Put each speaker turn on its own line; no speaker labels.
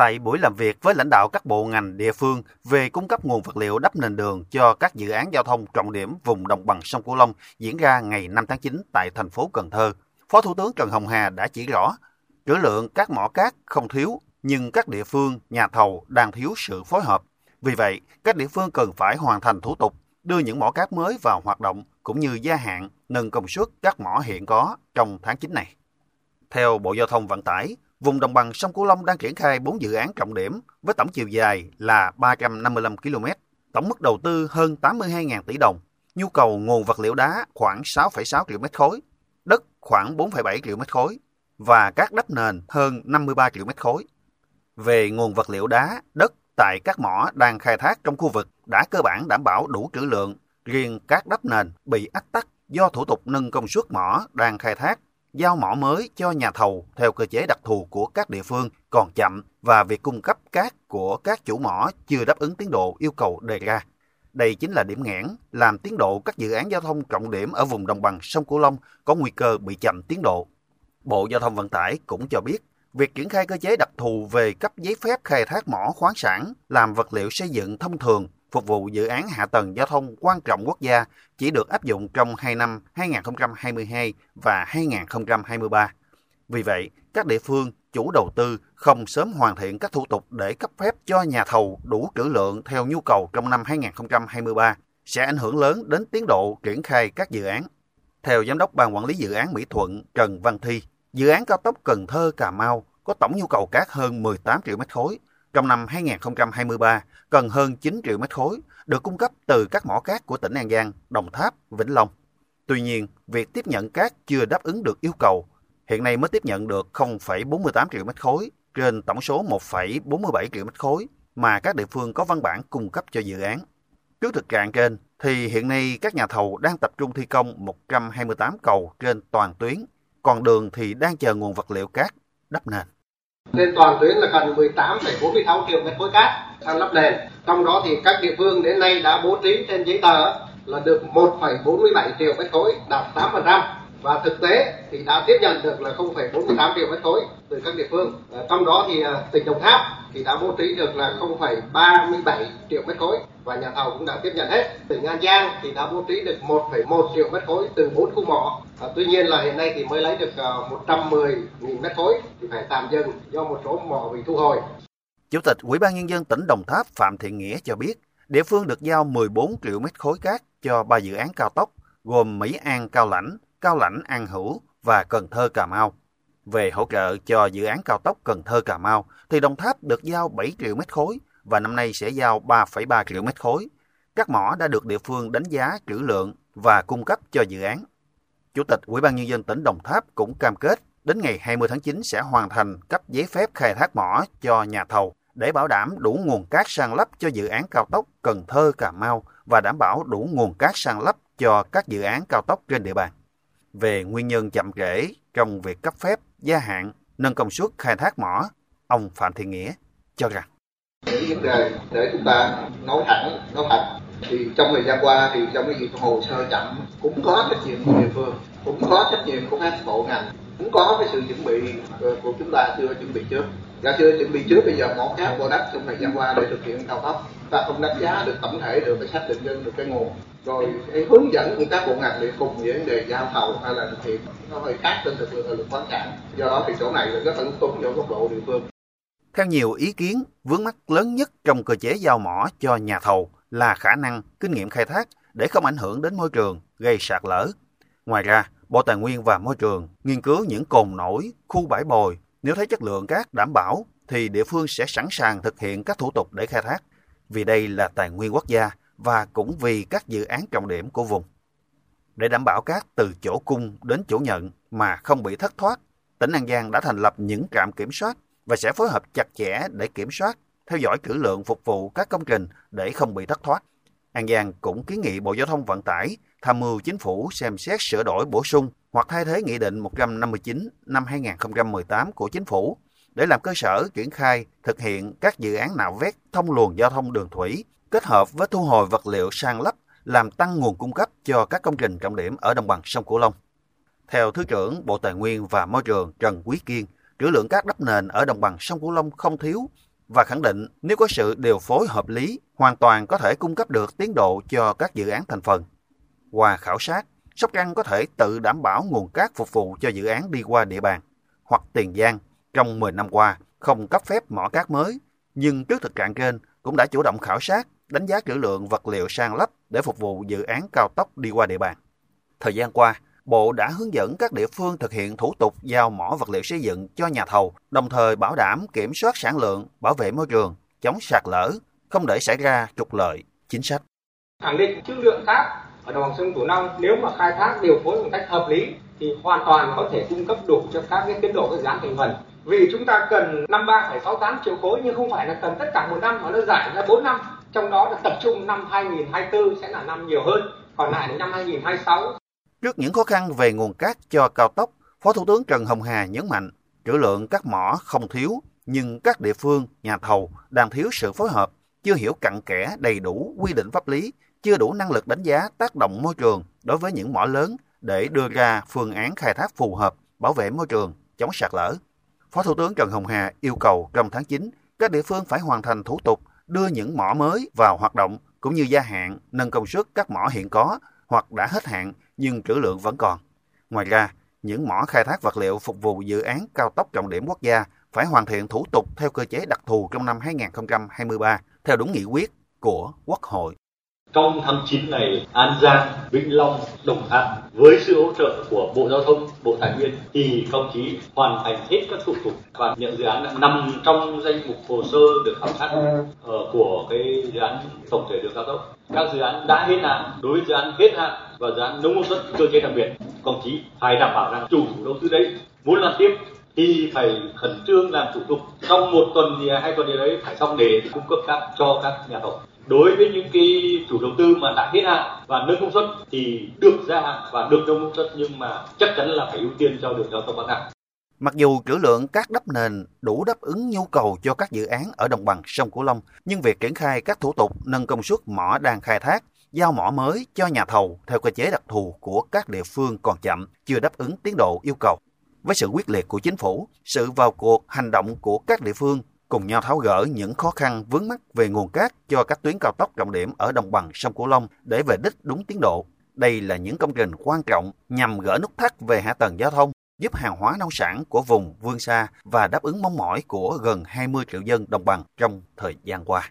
Tại buổi làm việc với lãnh đạo các bộ ngành địa phương về cung cấp nguồn vật liệu đắp nền đường cho các dự án giao thông trọng điểm vùng đồng bằng sông Cửu Long diễn ra ngày 5 tháng 9 tại thành phố Cần Thơ, Phó Thủ tướng Trần Hồng Hà đã chỉ rõ, trữ lượng các mỏ cát không thiếu, nhưng các địa phương, nhà thầu đang thiếu sự phối hợp. Vì vậy, các địa phương cần phải hoàn thành thủ tục, đưa những mỏ cát mới vào hoạt động cũng như gia hạn, nâng công suất các mỏ hiện có trong tháng 9 này. Theo Bộ Giao thông Vận tải, vùng đồng bằng sông Cửu Long đang triển khai 4 dự án trọng điểm với tổng chiều dài là 355 km, tổng mức đầu tư hơn 82.000 tỷ đồng, nhu cầu nguồn vật liệu đá khoảng 6,6 triệu mét khối, đất khoảng 4,7 triệu mét khối và các đắp nền hơn 53 triệu mét khối. Về nguồn vật liệu đá, đất tại các mỏ đang khai thác trong khu vực đã cơ bản đảm bảo đủ trữ lượng, riêng các đắp nền bị ách tắc do thủ tục nâng công suất mỏ đang khai thác giao mỏ mới cho nhà thầu theo cơ chế đặc thù của các địa phương còn chậm và việc cung cấp cát của các chủ mỏ chưa đáp ứng tiến độ yêu cầu đề ra. Đây chính là điểm nghẽn làm tiến độ các dự án giao thông trọng điểm ở vùng đồng bằng sông Cửu Long có nguy cơ bị chậm tiến độ. Bộ Giao thông Vận tải cũng cho biết, việc triển khai cơ chế đặc thù về cấp giấy phép khai thác mỏ khoáng sản làm vật liệu xây dựng thông thường phục vụ dự án hạ tầng giao thông quan trọng quốc gia chỉ được áp dụng trong hai năm 2022 và 2023. Vì vậy, các địa phương, chủ đầu tư không sớm hoàn thiện các thủ tục để cấp phép cho nhà thầu đủ trữ lượng theo nhu cầu trong năm 2023 sẽ ảnh hưởng lớn đến tiến độ triển khai các dự án. Theo Giám đốc Ban Quản lý Dự án Mỹ Thuận Trần Văn Thi, dự án cao tốc Cần Thơ Cà Mau có tổng nhu cầu cát hơn 18 triệu mét khối, trong năm 2023 cần hơn 9 triệu mét khối được cung cấp từ các mỏ cát của tỉnh An Giang, Đồng Tháp, Vĩnh Long. Tuy nhiên, việc tiếp nhận cát chưa đáp ứng được yêu cầu. Hiện nay mới tiếp nhận được 0,48 triệu mét khối trên tổng số 1,47 triệu mét khối mà các địa phương có văn bản cung cấp cho dự án. Trước thực trạng trên, thì hiện nay các nhà thầu đang tập trung thi công 128 cầu trên toàn tuyến, còn đường thì đang chờ nguồn vật liệu cát đắp nền
nên toàn tuyến là cần 18,46 triệu mét khối cát sang lắp nền. Trong đó thì các địa phương đến nay đã bố trí trên giấy tờ là được 1,47 triệu mét khối, đạt 8% và thực tế thì đã tiếp nhận được là 0,48 triệu mét khối từ các địa phương. À, trong đó thì à, tỉnh Đồng Tháp thì đã bố trí được là 0,37 triệu mét khối và nhà thầu cũng đã tiếp nhận hết. Tỉnh An Giang thì đã bố trí được 1,1 triệu mét khối từ bốn khu mỏ. À, tuy nhiên là hiện nay thì mới lấy được 110 000 mét khối thì phải tạm dừng do một số mỏ bị thu hồi.
Chủ tịch Ủy ban nhân dân tỉnh Đồng Tháp Phạm Thiện Nghĩa cho biết, địa phương được giao 14 triệu mét khối cát cho ba dự án cao tốc gồm Mỹ An Cao Lãnh, Cao Lãnh An Hữu và Cần Thơ Cà Mau. Về hỗ trợ cho dự án cao tốc Cần Thơ Cà Mau thì Đồng Tháp được giao 7 triệu mét khối và năm nay sẽ giao 3,3 triệu mét khối. Các mỏ đã được địa phương đánh giá trữ lượng và cung cấp cho dự án. Chủ tịch Ủy ban nhân dân tỉnh Đồng Tháp cũng cam kết đến ngày 20 tháng 9 sẽ hoàn thành cấp giấy phép khai thác mỏ cho nhà thầu để bảo đảm đủ nguồn cát sang lấp cho dự án cao tốc Cần Thơ Cà Mau và đảm bảo đủ nguồn cát sang lấp cho các dự án cao tốc trên địa bàn. Về nguyên nhân chậm trễ trong việc cấp phép, gia hạn, nâng công suất khai thác mỏ, ông Phạm Thiên Nghĩa cho rằng.
Những vấn đề để chúng ta nói thẳng nói thật thì trong thời gian qua thì trong cái việc hồ sơ chậm cũng có trách nhiệm của địa phương cũng có trách nhiệm của các bộ ngành cũng có cái sự chuẩn bị của chúng ta chưa chuẩn bị trước. Đã chưa chuẩn bị trước bây giờ mỏ cát bỏ đất trong thời gian qua để thực hiện cao tốc ta không đánh giá được tổng thể được phải xác định được cái nguồn rồi cái hướng dẫn của các bộ ngành để cùng với vấn đề giao thầu hay là thực hiện nó hơi khác trên thực lực lực khoáng sản do đó thì chỗ này là rất là lúng túng do góc độ địa phương
theo nhiều ý kiến, vướng mắt lớn nhất trong cơ chế giao mỏ cho nhà thầu là khả năng, kinh nghiệm khai thác để không ảnh hưởng đến môi trường, gây sạt lở. Ngoài ra, Bộ Tài nguyên và Môi trường nghiên cứu những cồn nổi, khu bãi bồi. Nếu thấy chất lượng cát đảm bảo, thì địa phương sẽ sẵn sàng thực hiện các thủ tục để khai thác. Vì đây là tài nguyên quốc gia và cũng vì các dự án trọng điểm của vùng. Để đảm bảo cát từ chỗ cung đến chỗ nhận mà không bị thất thoát, tỉnh An Giang đã thành lập những trạm kiểm soát và sẽ phối hợp chặt chẽ để kiểm soát, theo dõi trữ lượng phục vụ các công trình để không bị thất thoát. An Giang cũng kiến nghị Bộ Giao thông Vận tải tham mưu chính phủ xem xét sửa đổi bổ sung hoặc thay thế Nghị định 159 năm 2018 của chính phủ để làm cơ sở triển khai thực hiện các dự án nạo vét thông luồng giao thông đường thủy kết hợp với thu hồi vật liệu sang lấp làm tăng nguồn cung cấp cho các công trình trọng điểm ở đồng bằng sông Cửu Long. Theo Thứ trưởng Bộ Tài nguyên và Môi trường Trần Quý Kiên, trữ lượng cát đắp nền ở đồng bằng sông Cửu Long không thiếu, và khẳng định nếu có sự điều phối hợp lý, hoàn toàn có thể cung cấp được tiến độ cho các dự án thành phần. Qua khảo sát, Sóc Trăng có thể tự đảm bảo nguồn cát phục vụ cho dự án đi qua địa bàn, hoặc Tiền Giang trong 10 năm qua không cấp phép mỏ cát mới, nhưng trước thực trạng trên cũng đã chủ động khảo sát, đánh giá trữ lượng vật liệu sang lấp để phục vụ dự án cao tốc đi qua địa bàn. Thời gian qua, Bộ đã hướng dẫn các địa phương thực hiện thủ tục giao mỏ vật liệu xây dựng cho nhà thầu, đồng thời bảo đảm kiểm soát sản lượng, bảo vệ môi trường, chống sạt lở, không để xảy ra trục lợi, chính sách.
Khẳng định trữ lượng cát ở đồng bằng sông Cửu Long nếu mà khai thác điều phối một cách hợp lý thì hoàn toàn có thể cung cấp đủ cho các cái tiến độ các dự án thành phần. Vì chúng ta cần 53,68 triệu khối nhưng không phải là cần tất cả một năm mà nó giải ra 4 năm. Trong đó là tập trung năm 2024 sẽ là năm nhiều hơn, còn lại đến năm 2026
Trước những khó khăn về nguồn cát cho cao tốc, Phó Thủ tướng Trần Hồng Hà nhấn mạnh, trữ lượng các mỏ không thiếu, nhưng các địa phương, nhà thầu đang thiếu sự phối hợp, chưa hiểu cặn kẽ đầy đủ quy định pháp lý, chưa đủ năng lực đánh giá tác động môi trường đối với những mỏ lớn để đưa ra phương án khai thác phù hợp, bảo vệ môi trường, chống sạt lở. Phó Thủ tướng Trần Hồng Hà yêu cầu trong tháng 9, các địa phương phải hoàn thành thủ tục đưa những mỏ mới vào hoạt động cũng như gia hạn, nâng công suất các mỏ hiện có hoặc đã hết hạn nhưng trữ lượng vẫn còn. Ngoài ra, những mỏ khai thác vật liệu phục vụ dự án cao tốc trọng điểm quốc gia phải hoàn thiện thủ tục theo cơ chế đặc thù trong năm 2023 theo đúng nghị quyết của Quốc hội.
Trong tháng 9 này, An Giang, Vĩnh Long, Đồng Tháp với sự hỗ trợ của Bộ Giao thông, Bộ Tài nguyên thì công chí hoàn thành hết các thủ tục và những dự án đã nằm trong danh mục hồ sơ được khảo sát ờ, của cái dự án tổng thể đường cao tốc. Các dự án đã hết hạn, đối với dự án hết hạn và dự án nông công suất cơ chế đặc biệt, công chí phải đảm bảo rằng chủ đầu tư đấy muốn làm tiếp thì phải khẩn trương làm thủ tục trong một tuần thì hai tuần gì đấy phải xong để cung cấp các cho các nhà thầu đối với những cái chủ đầu tư mà đã hết hạn và nâng công suất thì được gia hạn và được nâng công suất nhưng mà chắc chắn là phải ưu tiên cho đường giao thông bắc nam
Mặc dù trữ lượng cát đắp nền đủ đáp ứng nhu cầu cho các dự án ở đồng bằng sông Cửu Long, nhưng việc triển khai các thủ tục nâng công suất mỏ đang khai thác, giao mỏ mới cho nhà thầu theo cơ chế đặc thù của các địa phương còn chậm, chưa đáp ứng tiến độ yêu cầu. Với sự quyết liệt của chính phủ, sự vào cuộc hành động của các địa phương cùng nhau tháo gỡ những khó khăn vướng mắt về nguồn cát cho các tuyến cao tốc trọng điểm ở đồng bằng sông Cửu Long để về đích đúng tiến độ. Đây là những công trình quan trọng nhằm gỡ nút thắt về hạ tầng giao thông, giúp hàng hóa nông sản của vùng vươn xa và đáp ứng mong mỏi của gần 20 triệu dân đồng bằng trong thời gian qua.